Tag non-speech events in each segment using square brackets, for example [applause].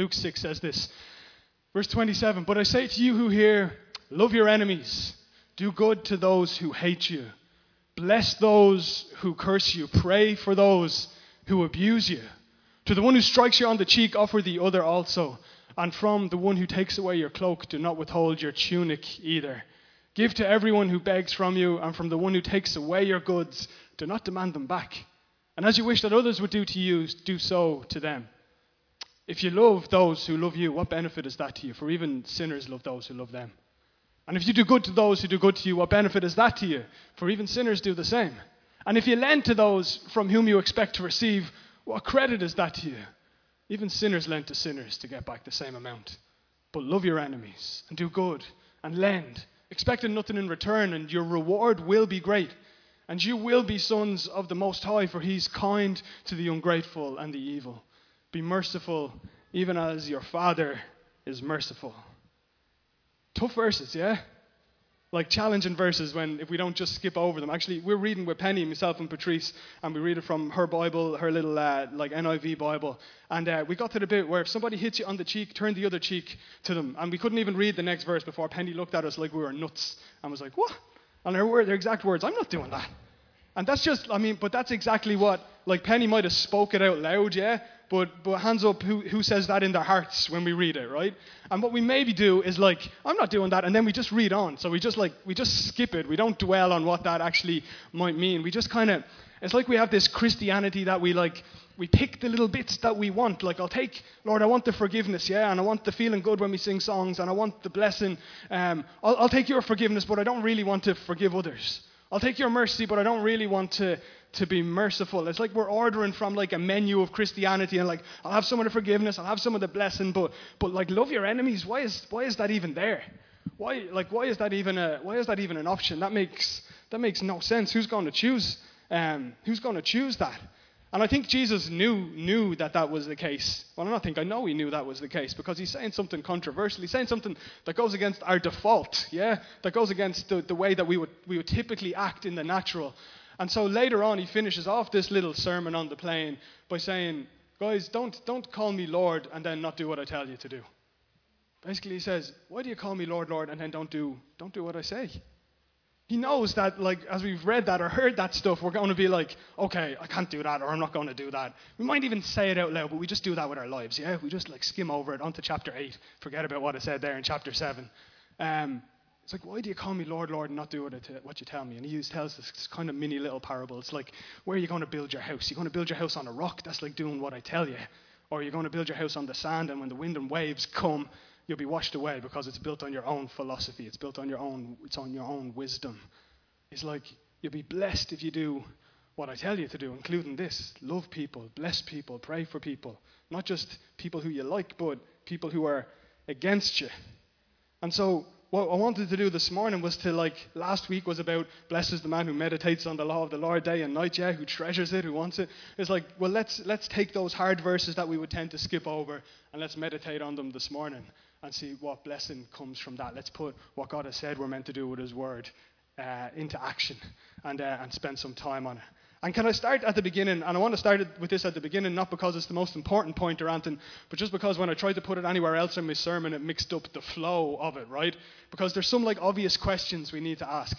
Luke 6 says this. Verse 27 But I say to you who hear, love your enemies, do good to those who hate you, bless those who curse you, pray for those who abuse you. To the one who strikes you on the cheek, offer the other also. And from the one who takes away your cloak, do not withhold your tunic either. Give to everyone who begs from you, and from the one who takes away your goods, do not demand them back. And as you wish that others would do to you, do so to them. If you love those who love you, what benefit is that to you? For even sinners love those who love them. And if you do good to those who do good to you, what benefit is that to you? For even sinners do the same. And if you lend to those from whom you expect to receive, what credit is that to you? Even sinners lend to sinners to get back the same amount. But love your enemies and do good and lend, expecting nothing in return, and your reward will be great. And you will be sons of the Most High, for He's kind to the ungrateful and the evil. Be merciful, even as your Father is merciful. Tough verses, yeah? like challenging verses when if we don't just skip over them. Actually, we're reading with Penny, myself, and Patrice, and we read it from her Bible, her little uh, like NIV Bible. And uh, we got to the bit where if somebody hits you on the cheek, turn the other cheek to them. And we couldn't even read the next verse before Penny looked at us like we were nuts and was like, "What?" And her word, exact words, "I'm not doing that." And that's just, I mean, but that's exactly what, like Penny might have spoke it out loud, yeah, but, but hands up who, who says that in their hearts when we read it, right? And what we maybe do is like, I'm not doing that, and then we just read on. So we just like, we just skip it. We don't dwell on what that actually might mean. We just kind of, it's like we have this Christianity that we like, we pick the little bits that we want. Like, I'll take, Lord, I want the forgiveness, yeah, and I want the feeling good when we sing songs, and I want the blessing. Um, I'll, I'll take your forgiveness, but I don't really want to forgive others. I'll take your mercy, but I don't really want to to be merciful. It's like we're ordering from like a menu of Christianity and like I'll have some of the forgiveness, I'll have some of the blessing, but but like love your enemies. Why is why is that even there? Why like why is that even a why is that even an option? That makes that makes no sense. Who's going to choose? Um, who's going to choose that? And I think Jesus knew knew that that was the case. Well, I don't think I know he knew that was the case because he's saying something controversial. He's saying something that goes against our default, yeah, that goes against the, the way that we would we would typically act in the natural. And so later on, he finishes off this little sermon on the plain by saying, Guys, don't, don't call me Lord and then not do what I tell you to do. Basically, he says, Why do you call me Lord, Lord, and then don't do, don't do what I say? He knows that, like, as we've read that or heard that stuff, we're going to be like, okay, I can't do that, or I'm not going to do that. We might even say it out loud, but we just do that with our lives, yeah? We just, like, skim over it onto chapter 8, forget about what I said there in chapter 7. Um, it's like, why do you call me Lord, Lord, and not do what you tell me? And he tells this kind of mini little parable. It's like, where are you going to build your house? You're going to build your house on a rock. That's like doing what I tell you. Or you're going to build your house on the sand, and when the wind and waves come, you'll be washed away because it's built on your own philosophy. It's built on your own. It's on your own wisdom. It's like you'll be blessed if you do what I tell you to do, including this: love people, bless people, pray for people, not just people who you like, but people who are against you. And so what I wanted to do this morning was to like last week was about blesses the man who meditates on the law of the Lord day and night, yeah, who treasures it, who wants it. It's like, well, let's let's take those hard verses that we would tend to skip over and let's meditate on them this morning and see what blessing comes from that. Let's put what God has said we're meant to do with His Word uh, into action and uh, and spend some time on it. And can I start at the beginning? And I want to start with this at the beginning, not because it's the most important point or anything, but just because when I tried to put it anywhere else in my sermon, it mixed up the flow of it, right? Because there's some like obvious questions we need to ask.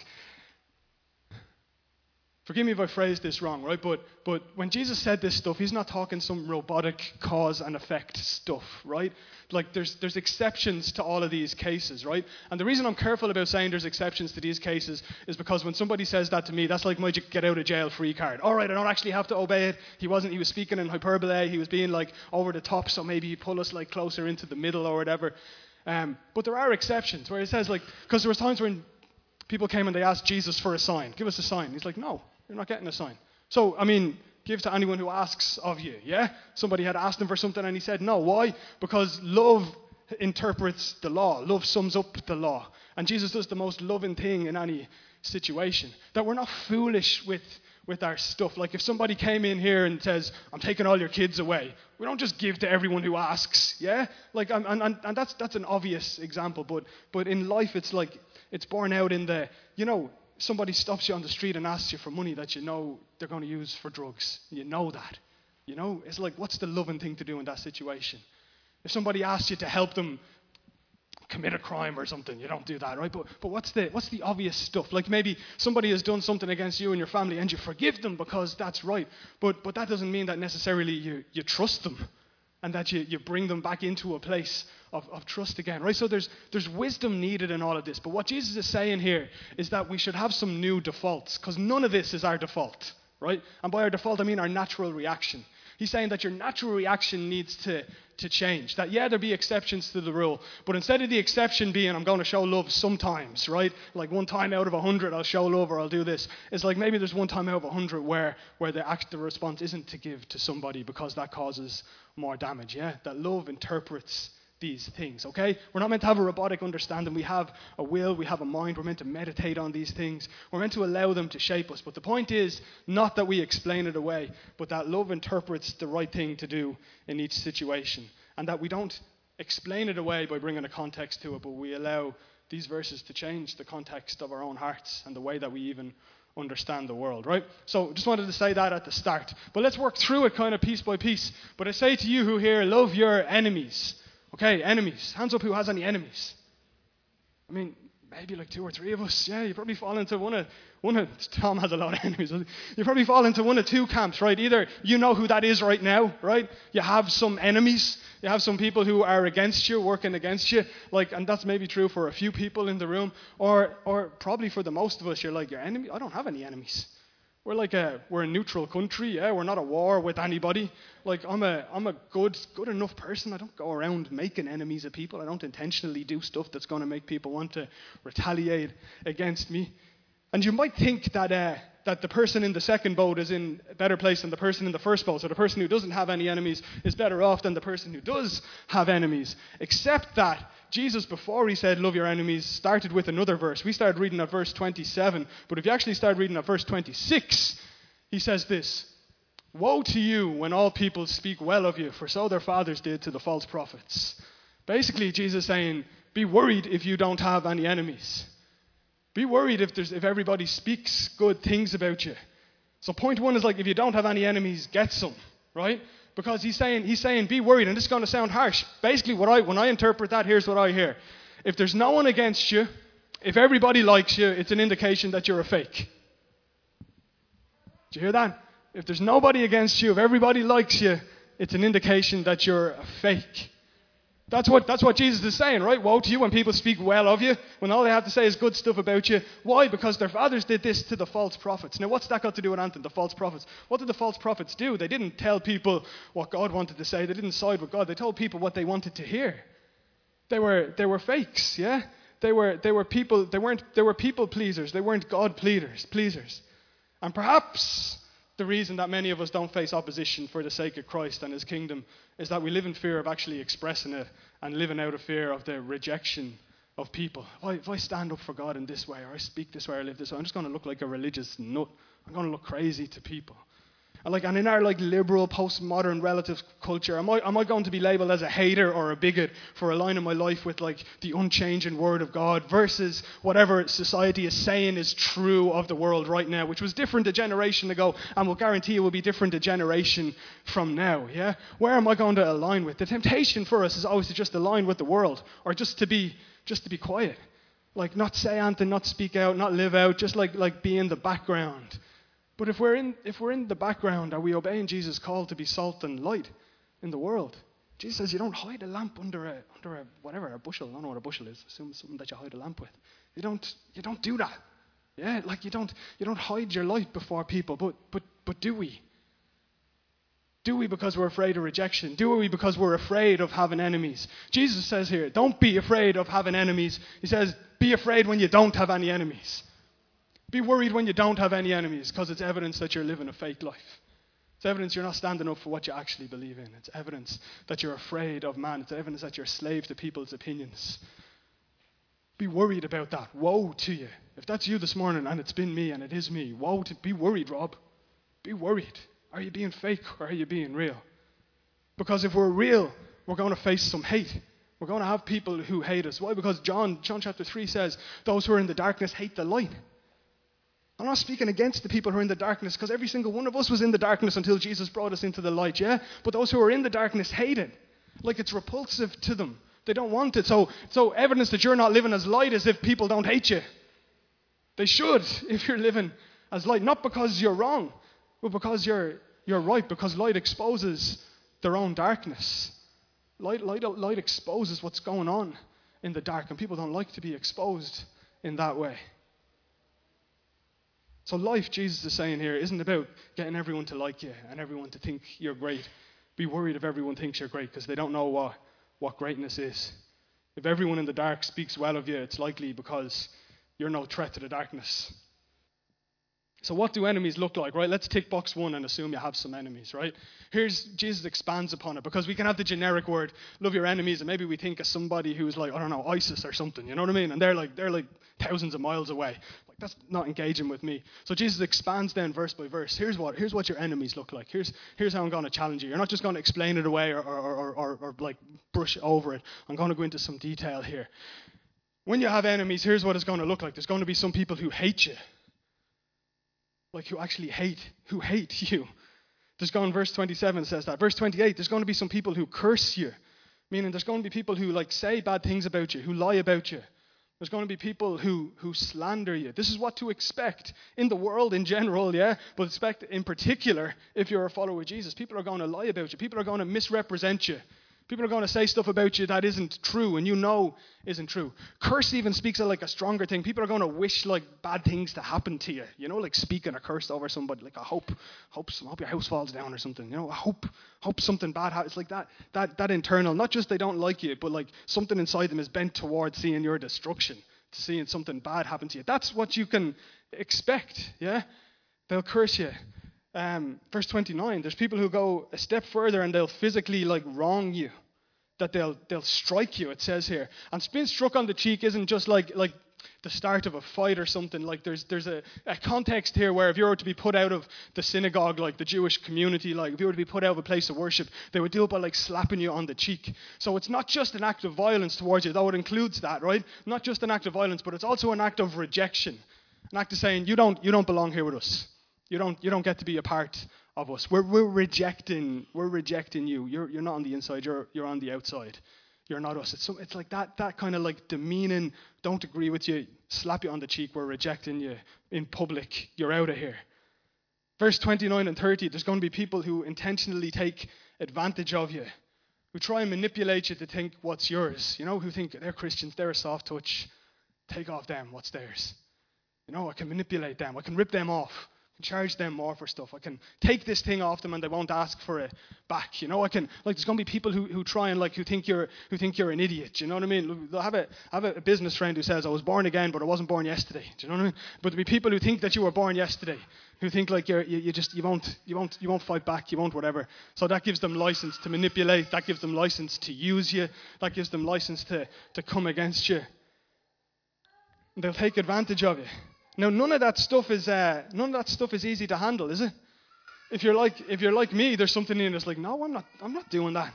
Forgive me if I phrased this wrong, right? But, but when Jesus said this stuff, he's not talking some robotic cause and effect stuff, right? Like there's, there's exceptions to all of these cases, right? And the reason I'm careful about saying there's exceptions to these cases is because when somebody says that to me, that's like my get out of jail free card. All right, I don't actually have to obey it. He wasn't, he was speaking in hyperbole. He was being like over the top, so maybe he pull us like closer into the middle or whatever. Um, but there are exceptions where it says like, because there was times when people came and they asked Jesus for a sign. Give us a sign. He's like, no, you're not getting a sign. So, I mean, give to anyone who asks of you, yeah? Somebody had asked him for something and he said no. Why? Because love interprets the law, love sums up the law. And Jesus does the most loving thing in any situation. That we're not foolish with, with our stuff. Like if somebody came in here and says, I'm taking all your kids away, we don't just give to everyone who asks, yeah? Like, and, and, and that's, that's an obvious example, but, but in life it's like, it's borne out in the, you know, somebody stops you on the street and asks you for money that you know they're going to use for drugs. You know that. You know, it's like, what's the loving thing to do in that situation? If somebody asks you to help them commit a crime or something, you don't do that, right? But, but what's, the, what's the obvious stuff? Like maybe somebody has done something against you and your family and you forgive them because that's right. But, but that doesn't mean that necessarily you, you trust them and that you, you bring them back into a place of, of trust again, right? So there's, there's wisdom needed in all of this. But what Jesus is saying here is that we should have some new defaults because none of this is our default, right? And by our default, I mean our natural reaction. He's saying that your natural reaction needs to, to change. That, yeah, there be exceptions to the rule, but instead of the exception being, I'm going to show love sometimes, right? Like one time out of a hundred, I'll show love or I'll do this. It's like maybe there's one time out of a hundred where, where the, act, the response isn't to give to somebody because that causes more damage, yeah? That love interprets these things, okay? We're not meant to have a robotic understanding. We have a will, we have a mind. We're meant to meditate on these things. We're meant to allow them to shape us. But the point is not that we explain it away, but that love interprets the right thing to do in each situation. And that we don't explain it away by bringing a context to it, but we allow these verses to change the context of our own hearts and the way that we even understand the world, right? So just wanted to say that at the start. But let's work through it kind of piece by piece. But I say to you who hear, love your enemies. Okay, enemies. Hands up who has any enemies. I mean, maybe like two or three of us. Yeah, you probably fall into one of one of [laughs] Tom has a lot of enemies. [laughs] You probably fall into one of two camps, right? Either you know who that is right now, right? You have some enemies. You have some people who are against you, working against you, like, and that's maybe true for a few people in the room, or or probably for the most of us, you're like your enemy. I don't have any enemies. We're like a we're a neutral country, yeah. We're not at war with anybody. Like I'm a I'm a good good enough person. I don't go around making enemies of people. I don't intentionally do stuff that's going to make people want to retaliate against me. And you might think that uh, that the person in the second boat is in a better place than the person in the first boat. So the person who doesn't have any enemies is better off than the person who does have enemies. Except that Jesus, before he said, Love your enemies, started with another verse. We started reading at verse 27, but if you actually start reading at verse 26, he says this Woe to you when all people speak well of you, for so their fathers did to the false prophets. Basically, Jesus saying, Be worried if you don't have any enemies. Be worried if, there's, if everybody speaks good things about you. So, point one is like, if you don't have any enemies, get some, right? because he's saying, he's saying, be worried, and this is going to sound harsh. Basically, what I, when I interpret that, here's what I hear. If there's no one against you, if everybody likes you, it's an indication that you're a fake. Do you hear that? If there's nobody against you, if everybody likes you, it's an indication that you're a fake. That's what, that's what Jesus is saying, right? Woe to you when people speak well of you, when all they have to say is good stuff about you. Why? Because their fathers did this to the false prophets. Now, what's that got to do with Anthony, the false prophets? What did the false prophets do? They didn't tell people what God wanted to say, they didn't side with God. They told people what they wanted to hear. They were, they were fakes, yeah? They were, they were people, they weren't, they were people pleasers. They weren't God pleasers, pleasers. And perhaps the reason that many of us don't face opposition for the sake of Christ and his kingdom is that we live in fear of actually expressing it and living out of fear of the rejection of people. If I, stand up for God in this way, or I speak this way, or I live this way, I'm just going to look like a religious nut. I'm going to look crazy to people. And like, and in our like liberal, postmodern relative culture, am I, am I going to be labeled as a hater or a bigot for aligning my life with like the unchanging word of God versus whatever society is saying is true of the world right now, which was different a generation ago and will guarantee it will be different a generation from now, yeah? Where am I going to align with? The temptation for us is always to just align with the world or just to be, just to be quiet. Like not say anything, not speak out, not live out, just like, like be in the background. But if we're, in, if we're in the background, are we obeying Jesus' call to be salt and light in the world? Jesus says you don't hide a lamp under a, under a whatever, a bushel. I don't know what a bushel is. Assume it's something that you hide a lamp with. You don't, you don't do that. Yeah, like you don't, you don't hide your light before people. But, but, but do we? Do we because we're afraid of rejection? Do we because we're afraid of having enemies? Jesus says here, don't be afraid of having enemies. He says, be afraid when you don't have any enemies. Be worried when you don't have any enemies because it's evidence that you're living a fake life. It's evidence you're not standing up for what you actually believe in. It's evidence that you're afraid of man. It's evidence that you're a slave to people's opinions. Be worried about that. Woe to you. If that's you this morning and it's been me and it is me, woe to be worried, Rob. Be worried. Are you being fake or are you being real? Because if we're real, we're going to face some hate. We're going to have people who hate us. Why? Because John, John chapter 3 says, Those who are in the darkness hate the light. I'm not speaking against the people who are in the darkness because every single one of us was in the darkness until Jesus brought us into the light, yeah? But those who are in the darkness hate it. Like it's repulsive to them. They don't want it. So, so evidence that you're not living as light as if people don't hate you. They should [laughs] if you're living as light, not because you're wrong, but because you're, you're right, because light exposes their own darkness. Light, light, light exposes what's going on in the dark, and people don't like to be exposed in that way. So, life, Jesus is saying here, isn't about getting everyone to like you and everyone to think you're great. Be worried if everyone thinks you're great because they don't know what, what greatness is. If everyone in the dark speaks well of you, it's likely because you're no threat to the darkness. So, what do enemies look like, right? Let's tick box one and assume you have some enemies, right? Here's Jesus expands upon it because we can have the generic word, love your enemies, and maybe we think of somebody who's like, I don't know, ISIS or something, you know what I mean? And they're like, they're like thousands of miles away. That's not engaging with me. So, Jesus expands then verse by verse. Here's what, here's what your enemies look like. Here's, here's how I'm going to challenge you. You're not just going to explain it away or, or, or, or, or like brush over it. I'm going to go into some detail here. When you have enemies, here's what it's going to look like. There's going to be some people who hate you like who actually hate, who hate you. There's going, verse 27 says that. Verse 28, there's going to be some people who curse you, meaning there's going to be people who like say bad things about you, who lie about you. There's going to be people who, who slander you. This is what to expect in the world in general, yeah, but expect in particular if you're a follower of Jesus. People are going to lie about you, people are going to misrepresent you. People are going to say stuff about you that isn't true and you know isn't true. Curse even speaks of like a stronger thing. People are going to wish like bad things to happen to you. You know, like speaking a curse over somebody, like I hope, hope, hope your house falls down or something. You know, I hope, hope something bad happens. It's like that, that, that internal. Not just they don't like you, but like something inside them is bent towards seeing your destruction, seeing something bad happen to you. That's what you can expect. Yeah, they'll curse you um, verse 29, there's people who go a step further and they'll physically like wrong you that they'll, they'll strike you, it says here. And being struck on the cheek isn't just like, like the start of a fight or something. Like there's, there's a, a context here where if you were to be put out of the synagogue, like the Jewish community, like if you were to be put out of a place of worship, they would do it by like slapping you on the cheek. So it's not just an act of violence towards you, though it includes that, right? Not just an act of violence, but it's also an act of rejection. An act of saying, you don't, you don't belong here with us. You don't, you don't get to be a part of us. We're, we're rejecting, we're rejecting you. You're, you're not on the inside, you're, you're on the outside. You're not us. It's, so, it's like that, that kind of like demeaning, don't agree with you, slap you on the cheek, we're rejecting you in public, you're out of here. Verse 29 and 30, there's going to be people who intentionally take advantage of you, who try and manipulate you to think what's yours. You know, who think they're Christians, they're a soft touch. Take off them, what's theirs? You know, I can manipulate them, I can rip them off charge them more for stuff. I can take this thing off them and they won't ask for it back. You know, I can like there's gonna be people who, who try and like who think you're who think you're an idiot. You know what I mean? I have a I have a business friend who says I was born again, but I wasn't born yesterday. Do you know what I mean? But there'll be people who think that you were born yesterday, who think like you're you, you just you won't you won't you won't fight back, you won't whatever. So that gives them license to manipulate. That gives them license to use you. That gives them license to to come against you. They'll take advantage of you. Now, none of that stuff is uh, none of that stuff is easy to handle, is it? If you're like if you're like me, there's something in us like, no, I'm not I'm not doing that.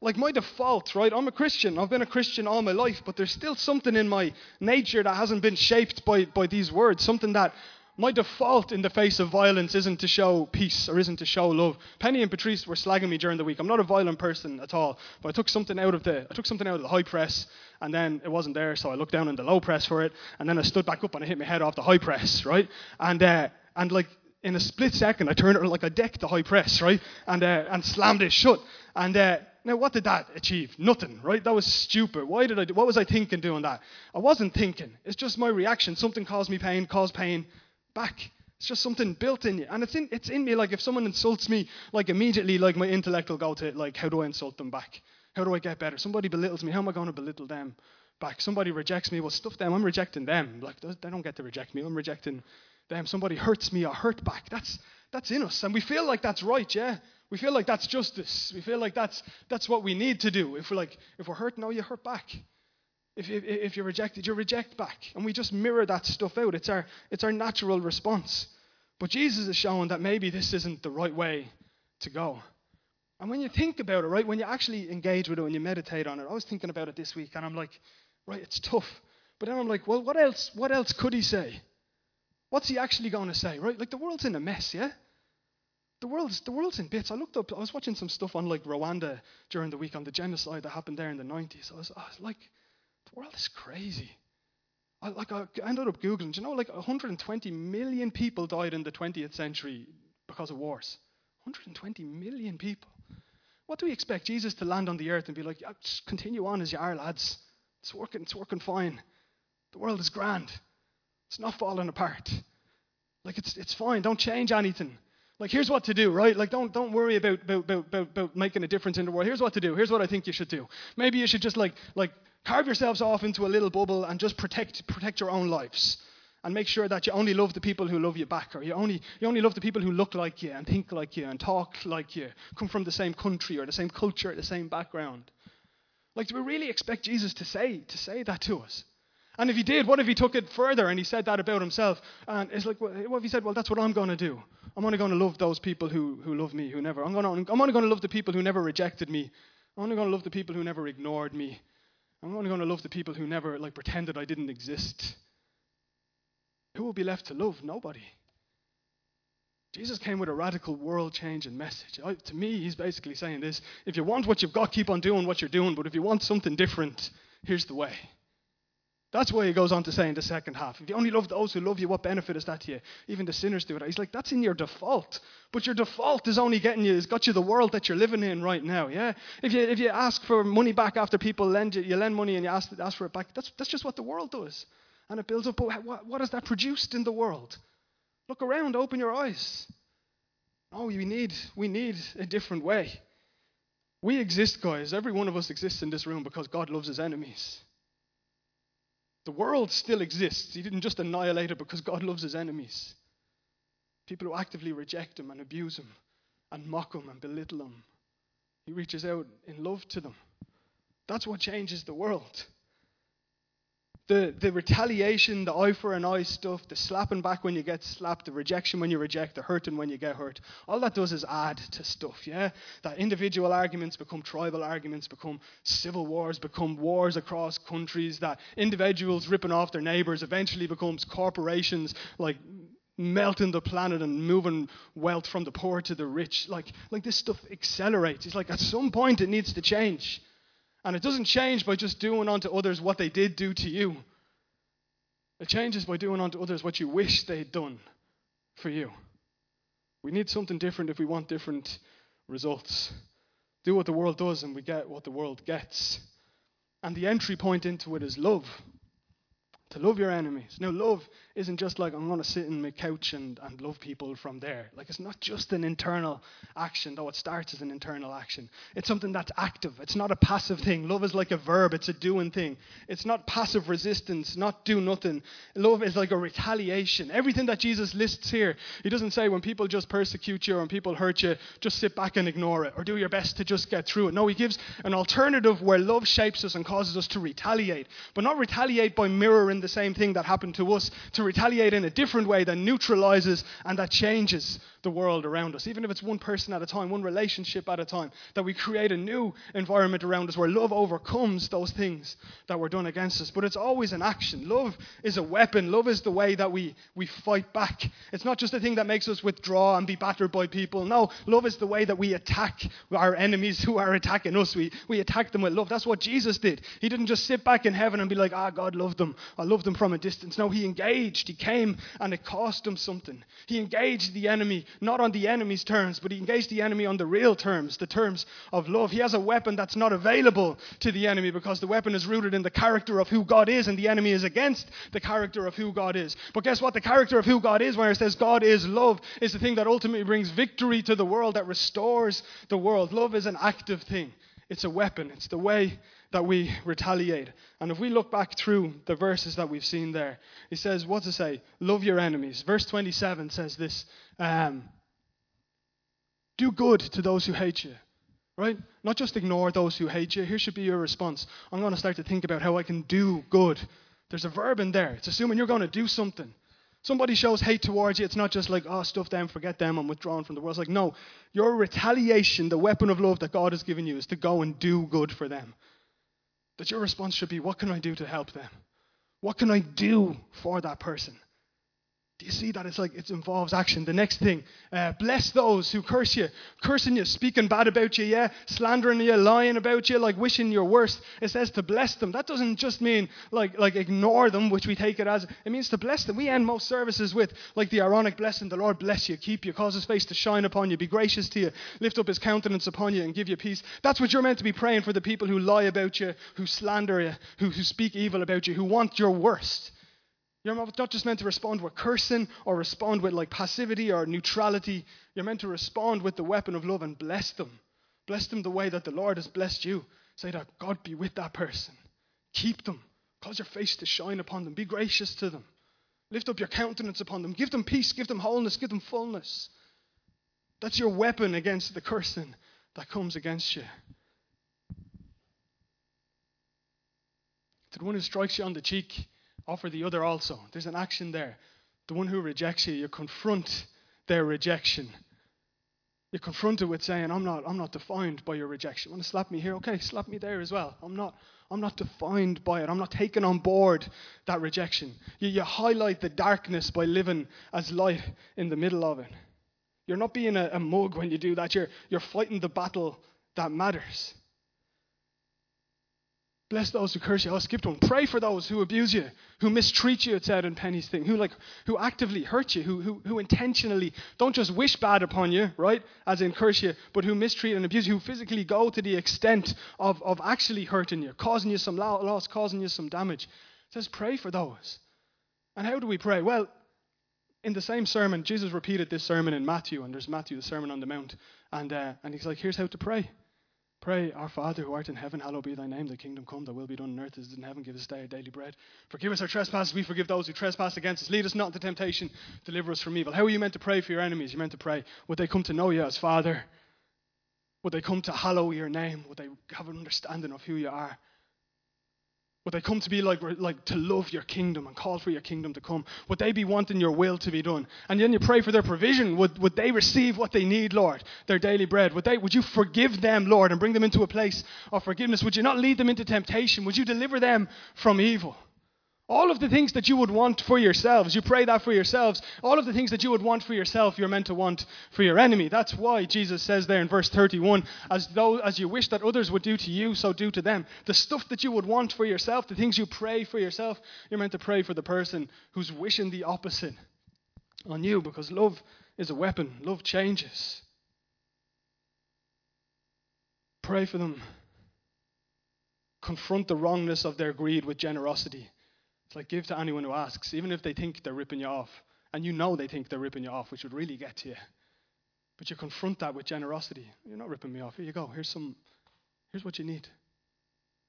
Like my default, right? I'm a Christian. I've been a Christian all my life, but there's still something in my nature that hasn't been shaped by, by these words. Something that my default in the face of violence isn't to show peace or isn't to show love. Penny and Patrice were slagging me during the week. I'm not a violent person at all, but I took something out of the I took something out of the high press and then it wasn't there, so I looked down in the low press for it, and then I stood back up and I hit my head off the high press, right? And uh, and like in a split second, I turned it like I decked the high press, right? And uh, and slammed it shut. And uh, now, what did that achieve? Nothing, right? That was stupid. Why did I do? What was I thinking doing that? I wasn't thinking. It's just my reaction. Something caused me pain, caused pain back. It's just something built in you. And it's in, it's in me. Like if someone insults me, like immediately, like my intellect will go to, like, how do I insult them back? How do I get better? Somebody belittles me. How am I going to belittle them back? Somebody rejects me. Well, stuff them. I'm rejecting them. Like they don't get to reject me. I'm rejecting them. Somebody hurts me. I hurt back. That's that's in us, and we feel like that's right. Yeah, we feel like that's justice. We feel like that's that's what we need to do. If we're like if we're hurt, no, you hurt back. If, if, if you're rejected, you reject back. And we just mirror that stuff out. It's our, it's our natural response. But Jesus is showing that maybe this isn't the right way to go. And when you think about it, right, when you actually engage with it, when you meditate on it, I was thinking about it this week and I'm like, right, it's tough. But then I'm like, well, what else, what else could he say? What's he actually going to say, right? Like the world's in a mess, yeah? the world's the world's in bits. I looked up. I was watching some stuff on like Rwanda during the week on the genocide that happened there in the 90s. I was, I was like, the world is crazy. I, like I ended up googling. You know like 120 million people died in the 20th century because of wars? 120 million people. What do we expect Jesus to land on the earth and be like, yeah, just continue on as you are, lads. It's working. It's working fine. The world is grand. It's not falling apart. Like it's it's fine. Don't change anything. Like here's what to do, right? Like don't don't worry about about, about, about making a difference in the world. Here's what to do. Here's what I think you should do. Maybe you should just like like carve yourselves off into a little bubble and just protect protect your own lives. And make sure that you only love the people who love you back, or you only you only love the people who look like you and think like you and talk like you, come from the same country or the same culture, or the same background. Like, do we really expect Jesus to say to say that to us? And if he did, what if he took it further and he said that about himself? And it's like, what if he said, well, that's what I'm going to do. I'm only going to love those people who, who love me, who never. I'm, to, I'm only going to love the people who never rejected me. I'm only going to love the people who never ignored me. I'm only going to love the people who never like pretended I didn't exist. Who will be left to love? Nobody. Jesus came with a radical world changing message. I, to me, he's basically saying this if you want what you've got, keep on doing what you're doing, but if you want something different, here's the way. That's why he goes on to say in the second half. If you only love those who love you, what benefit is that to you? Even the sinners do it. He's like, that's in your default. But your default is only getting you, it's got you the world that you're living in right now. Yeah? If you, if you ask for money back after people lend you, you lend money and you ask, ask for it back, that's, that's just what the world does. And it builds up. But what, what has that produced in the world? Look around, open your eyes. Oh, we need, we need a different way. We exist, guys. Every one of us exists in this room because God loves his enemies. The world still exists. He didn't just annihilate it because God loves his enemies. People who actively reject him and abuse him and mock him and belittle him. He reaches out in love to them. That's what changes the world the, the retaliation, the eye for an eye stuff, the slapping back when you get slapped, the rejection when you reject, the hurting when you get hurt, all that does is add to stuff, yeah? That individual arguments become tribal arguments, become civil wars, become wars across countries, that individuals ripping off their neighbors eventually becomes corporations like melting the planet and moving wealth from the poor to the rich. Like, like this stuff accelerates. It's like at some point it needs to change. And it doesn't change by just doing unto others what they did do to you. It changes by doing unto others what you wish they'd done for you. We need something different if we want different results. Do what the world does, and we get what the world gets. And the entry point into it is love to love your enemies. Now, love isn't just like I'm going to sit in my couch and, and love people from there. Like, it's not just an internal action, though it starts as an internal action. It's something that's active, it's not a passive thing. Love is like a verb, it's a doing thing. It's not passive resistance, not do nothing. Love is like a retaliation. Everything that Jesus lists here, he doesn't say when people just persecute you or when people hurt you, just sit back and ignore it or do your best to just get through it. No, he gives an alternative where love shapes us and causes us to retaliate, but not retaliate by mirroring the same thing that happened to us, to retaliate in a different way that neutralizes and that changes the world around us. Even if it's one person at a time, one relationship at a time, that we create a new environment around us where love overcomes those things that were done against us. But it's always an action. Love is a weapon. Love is the way that we, we fight back. It's not just a thing that makes us withdraw and be battered by people. No, love is the way that we attack our enemies who are attacking us. We, we attack them with love. That's what Jesus did. He didn't just sit back in heaven and be like, ah, God loved them. I loved them from a distance. No, he engaged. He came and it cost him something. He engaged the enemy, not on the enemy's terms, but he engaged the enemy on the real terms, the terms of love. He has a weapon that's not available to the enemy because the weapon is rooted in the character of who God is, and the enemy is against the character of who God is. But guess what? The character of who God is, where it says God is love, is the thing that ultimately brings victory to the world, that restores the world. Love is an active thing. It's a weapon. It's the way that we retaliate. And if we look back through the verses that we've seen there, he says, what to say? Love your enemies. Verse 27 says this um, Do good to those who hate you. Right? Not just ignore those who hate you. Here should be your response. I'm going to start to think about how I can do good. There's a verb in there. It's assuming you're going to do something. Somebody shows hate towards you, it's not just like, oh, stuff them, forget them, I'm withdrawn from the world. It's like, no, your retaliation, the weapon of love that God has given you, is to go and do good for them that your response should be, What can I do to help them? What can I do for that person? You see that? It's like it involves action. The next thing, uh, bless those who curse you, cursing you, speaking bad about you, yeah, slandering you, lying about you, like wishing your worst. It says to bless them. That doesn't just mean like like ignore them, which we take it as. It means to bless them. We end most services with like the Aaronic blessing: the Lord bless you, keep you, cause His face to shine upon you, be gracious to you, lift up His countenance upon you, and give you peace. That's what you're meant to be praying for the people who lie about you, who slander you, who, who speak evil about you, who want your worst. You're not just meant to respond with cursing or respond with like passivity or neutrality. You're meant to respond with the weapon of love and bless them. Bless them the way that the Lord has blessed you. Say that God be with that person. Keep them. Cause your face to shine upon them. Be gracious to them. Lift up your countenance upon them. Give them peace. Give them wholeness. Give them fullness. That's your weapon against the cursing that comes against you. To the one who strikes you on the cheek, offer the other also. There's an action there. The one who rejects you, you confront their rejection. You confront it with saying, I'm not, I'm not defined by your rejection. You want to slap me here? Okay, slap me there as well. I'm not, I'm not defined by it. I'm not taking on board that rejection. You, you highlight the darkness by living as light in the middle of it. You're not being a, a mug when you do that. You're, you're fighting the battle that matters. Bless those who curse you. I'll skip them. Pray for those who abuse you, who mistreat you, it said in Penny's thing, who like who actively hurt you, who, who, who intentionally don't just wish bad upon you, right? As in curse you, but who mistreat and abuse you, who physically go to the extent of, of actually hurting you, causing you some loss, causing you some damage. It says pray for those. And how do we pray? Well, in the same sermon, Jesus repeated this sermon in Matthew, and there's Matthew, the Sermon on the Mount, and uh, and he's like, here's how to pray. Pray, Our Father who art in heaven, hallowed be thy name, thy kingdom come, thy will be done on earth as it is in heaven. Give us today our daily bread. Forgive us our trespasses, we forgive those who trespass against us. Lead us not into temptation, deliver us from evil. How are you meant to pray for your enemies? You're meant to pray. Would they come to know you as Father? Would they come to hallow your name? Would they have an understanding of who you are? Would they come to be like, like to love your kingdom and call for your kingdom to come? Would they be wanting your will to be done? And then you pray for their provision. Would, would they receive what they need, Lord? Their daily bread. Would they would you forgive them, Lord, and bring them into a place of forgiveness? Would you not lead them into temptation? Would you deliver them from evil? All of the things that you would want for yourselves, you pray that for yourselves. All of the things that you would want for yourself, you're meant to want for your enemy. That's why Jesus says there in verse 31 as though as you wish that others would do to you, so do to them. The stuff that you would want for yourself, the things you pray for yourself, you're meant to pray for the person who's wishing the opposite on you because love is a weapon, love changes. Pray for them. Confront the wrongness of their greed with generosity. It's like give to anyone who asks, even if they think they're ripping you off. And you know they think they're ripping you off, which would really get to you. But you confront that with generosity. You're not ripping me off. Here you go. Here's some here's what you need.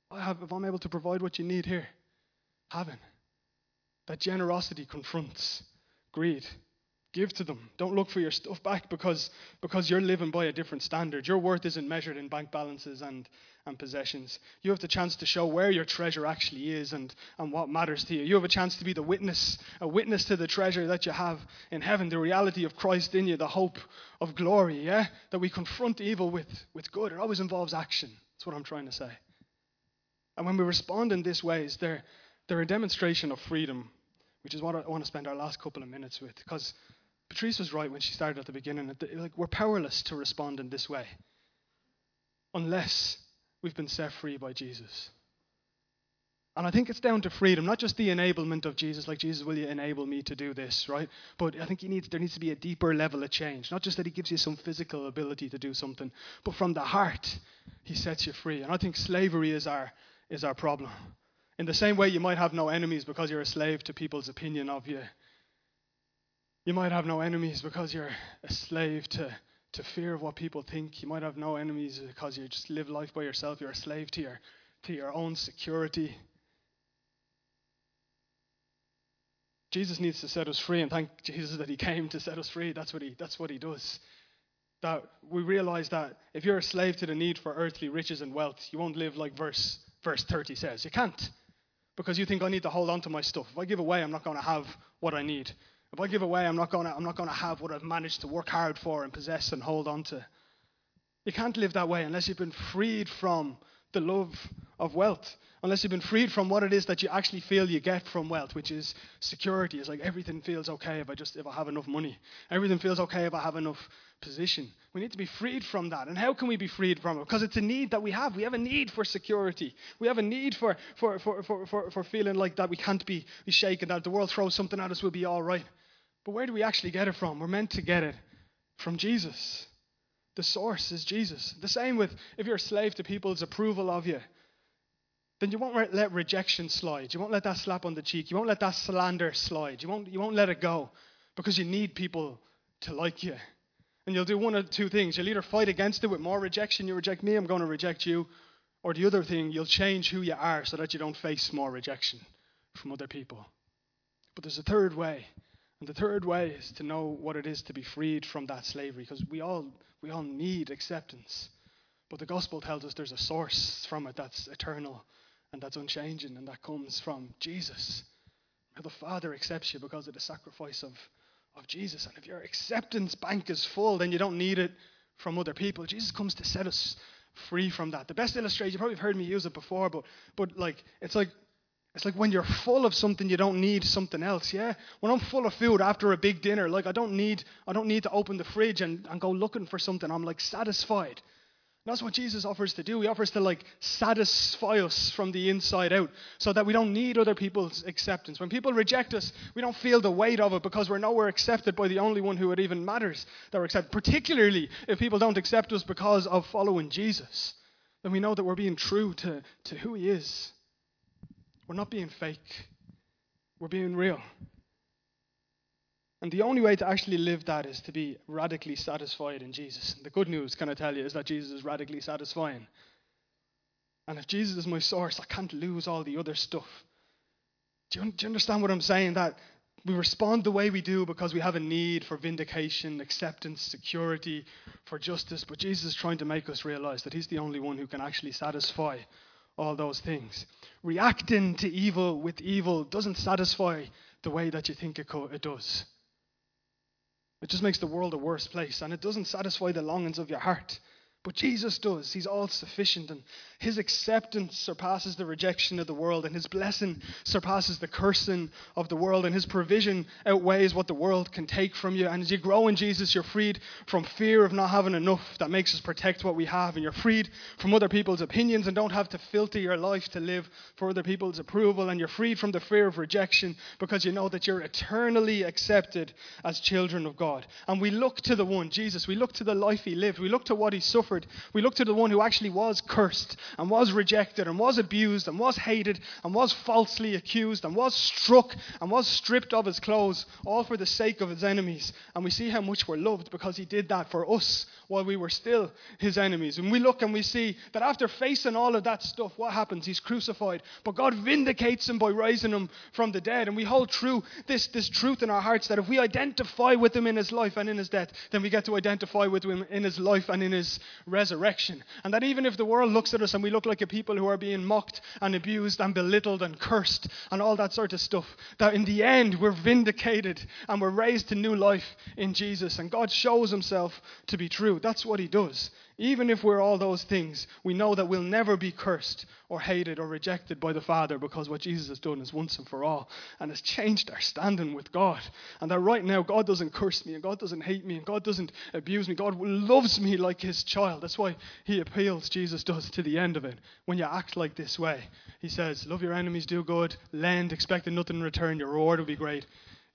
I have if I'm able to provide what you need here, having. That generosity confronts greed. Give to them. Don't look for your stuff back because, because you're living by a different standard. Your worth isn't measured in bank balances and, and possessions. You have the chance to show where your treasure actually is and, and what matters to you. You have a chance to be the witness, a witness to the treasure that you have in heaven, the reality of Christ in you, the hope of glory, yeah? That we confront evil with, with good. It always involves action. That's what I'm trying to say. And when we respond in this ways, they're, they're a demonstration of freedom, which is what I want to spend our last couple of minutes with. Because Patrice was right when she started at the beginning. Like we're powerless to respond in this way unless we've been set free by Jesus. And I think it's down to freedom, not just the enablement of Jesus, like Jesus, will you enable me to do this, right? But I think he needs, there needs to be a deeper level of change. Not just that he gives you some physical ability to do something, but from the heart, he sets you free. And I think slavery is our, is our problem. In the same way, you might have no enemies because you're a slave to people's opinion of you. You might have no enemies because you're a slave to, to fear of what people think. You might have no enemies because you just live life by yourself. You're a slave to your, to your own security. Jesus needs to set us free, and thank Jesus that He came to set us free. That's what He, that's what he does. That we realize that if you're a slave to the need for earthly riches and wealth, you won't live like verse, verse 30 says. You can't. Because you think I need to hold on to my stuff. If I give away, I'm not going to have what I need. If I give away, I'm not going to I'm not going to have what I've managed to work hard for and possess and hold on to. You can't live that way unless you've been freed from the love of wealth, unless you've been freed from what it is that you actually feel you get from wealth, which is security. It's like everything feels okay if I just if I have enough money. Everything feels okay if I have enough position. We need to be freed from that. And how can we be freed from it? Because it's a need that we have. We have a need for security. We have a need for, for, for, for, for, for feeling like that we can't be, be shaken, that the world throws something at us, we'll be all right. But where do we actually get it from? We're meant to get it from Jesus. The source is Jesus. The same with if you're a slave to people's approval of you, then you won't let rejection slide. You won't let that slap on the cheek. You won't let that slander slide. You won't, you won't let it go because you need people to like you. And you'll do one of two things. You'll either fight against it with more rejection, you reject me, I'm going to reject you. Or the other thing, you'll change who you are so that you don't face more rejection from other people. But there's a third way. And the third way is to know what it is to be freed from that slavery because we all, we all need acceptance. But the gospel tells us there's a source from it that's eternal and that's unchanging and that comes from Jesus. the Father accepts you because of the sacrifice of of Jesus. And if your acceptance bank is full, then you don't need it from other people. Jesus comes to set us free from that. The best illustration, you probably have heard me use it before, but but like it's like it's like when you're full of something, you don't need something else. Yeah. When I'm full of food after a big dinner, like I don't need I don't need to open the fridge and, and go looking for something. I'm like satisfied that's what Jesus offers to do. He offers to like satisfy us from the inside out so that we don't need other people's acceptance. When people reject us, we don't feel the weight of it because we're accepted by the only one who it even matters that we're accepted. Particularly if people don't accept us because of following Jesus, then we know that we're being true to, to who he is. We're not being fake, we're being real. And the only way to actually live that is to be radically satisfied in Jesus. And the good news, can I tell you, is that Jesus is radically satisfying. And if Jesus is my source, I can't lose all the other stuff. Do you, do you understand what I'm saying? That we respond the way we do because we have a need for vindication, acceptance, security, for justice. But Jesus is trying to make us realize that He's the only one who can actually satisfy all those things. Reacting to evil with evil doesn't satisfy the way that you think it, co- it does. It just makes the world a worse place and it doesn't satisfy the longings of your heart. But Jesus does. He's all sufficient, and his acceptance surpasses the rejection of the world, and his blessing surpasses the cursing of the world, and his provision outweighs what the world can take from you. And as you grow in Jesus, you're freed from fear of not having enough that makes us protect what we have, and you're freed from other people's opinions and don't have to filter your life to live for other people's approval, and you're freed from the fear of rejection because you know that you're eternally accepted as children of God. And we look to the one, Jesus, we look to the life he lived, we look to what he suffered We look to the one who actually was cursed and was rejected and was abused and was hated and was falsely accused and was struck and was stripped of his clothes, all for the sake of his enemies. And we see how much we're loved because he did that for us while we were still his enemies. And we look and we see that after facing all of that stuff, what happens? He's crucified. But God vindicates him by raising him from the dead. And we hold true this, this truth in our hearts that if we identify with him in his life and in his death, then we get to identify with him in his life and in his resurrection. And that even if the world looks at us and we look like a people who are being mocked and abused and belittled and cursed and all that sort of stuff, that in the end we're vindicated and we're raised to new life in Jesus. And God shows himself to be true. That's what he does. Even if we're all those things, we know that we'll never be cursed or hated or rejected by the Father because what Jesus has done is once and for all and has changed our standing with God. And that right now, God doesn't curse me and God doesn't hate me and God doesn't abuse me. God loves me like his child. That's why he appeals, Jesus does, to the end of it. When you act like this way, he says, Love your enemies, do good, lend, expecting nothing in return, your reward will be great.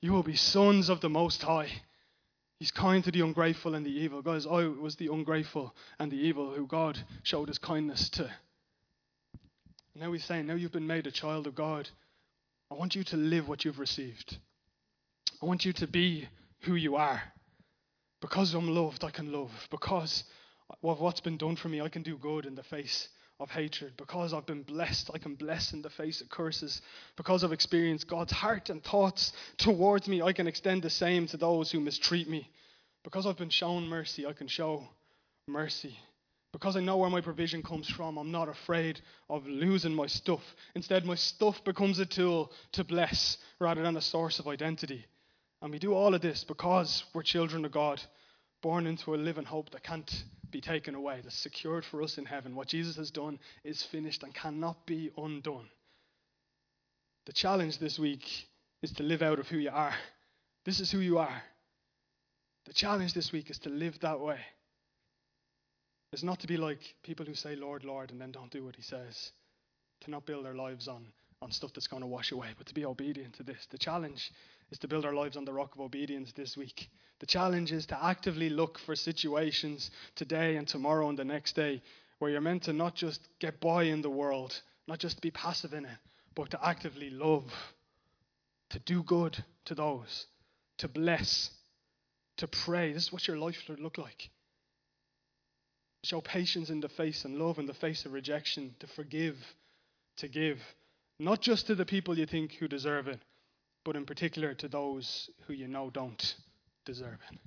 You will be sons of the Most High. He's kind to the ungrateful and the evil. Guys, I was the ungrateful and the evil who God showed his kindness to. Now he's saying, now you've been made a child of God. I want you to live what you've received. I want you to be who you are. Because I'm loved, I can love. Because of what's been done for me, I can do good in the face of hatred. Because I've been blessed, I can bless in the face of curses. Because I've experienced God's heart and thoughts towards me, I can extend the same to those who mistreat me. Because I've been shown mercy, I can show mercy. Because I know where my provision comes from, I'm not afraid of losing my stuff. Instead, my stuff becomes a tool to bless rather than a source of identity. And we do all of this because we're children of God, born into a living hope that can't be taken away, that's secured for us in heaven. What Jesus has done is finished and cannot be undone. The challenge this week is to live out of who you are. This is who you are. The challenge this week is to live that way. It's not to be like people who say, Lord, Lord, and then don't do what he says. To not build their lives on, on stuff that's going to wash away, but to be obedient to this. The challenge is to build our lives on the rock of obedience this week. The challenge is to actively look for situations today and tomorrow and the next day where you're meant to not just get by in the world, not just be passive in it, but to actively love, to do good to those, to bless, to pray. This is what your life should look like. Show patience in the face and love in the face of rejection, to forgive, to give, not just to the people you think who deserve it, but in particular to those who you know don't deserve it.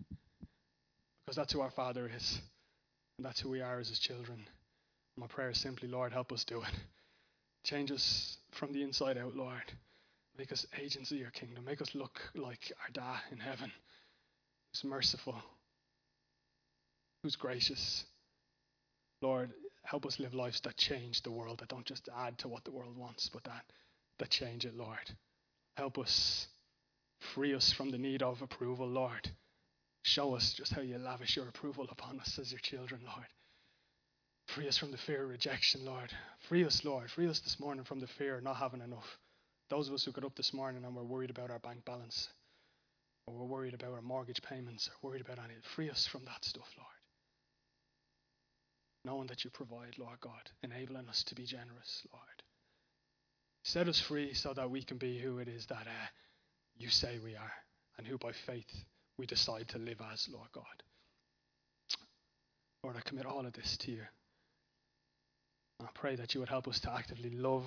Because that's who our Father is, and that's who we are as His children. My prayer is simply, Lord, help us do it. Change us from the inside out, Lord. Make us agents of your kingdom. Make us look like our Dad in heaven, who's merciful, who's gracious. Lord, help us live lives that change the world, that don't just add to what the world wants, but that, that change it, Lord. Help us. Free us from the need of approval, Lord. Show us just how you lavish your approval upon us as your children, Lord. Free us from the fear of rejection, Lord. Free us, Lord. Free us this morning from the fear of not having enough. Those of us who got up this morning and were worried about our bank balance, or we're worried about our mortgage payments, or worried about anything, free us from that stuff, Lord. Knowing that you provide, Lord God, enabling us to be generous, Lord. Set us free so that we can be who it is that uh, you say we are, and who by faith we decide to live as, Lord God. Lord, I commit all of this to you. I pray that you would help us to actively love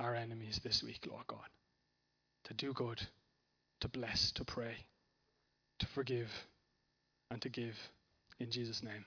our enemies this week, Lord God. To do good, to bless, to pray, to forgive, and to give. In Jesus' name.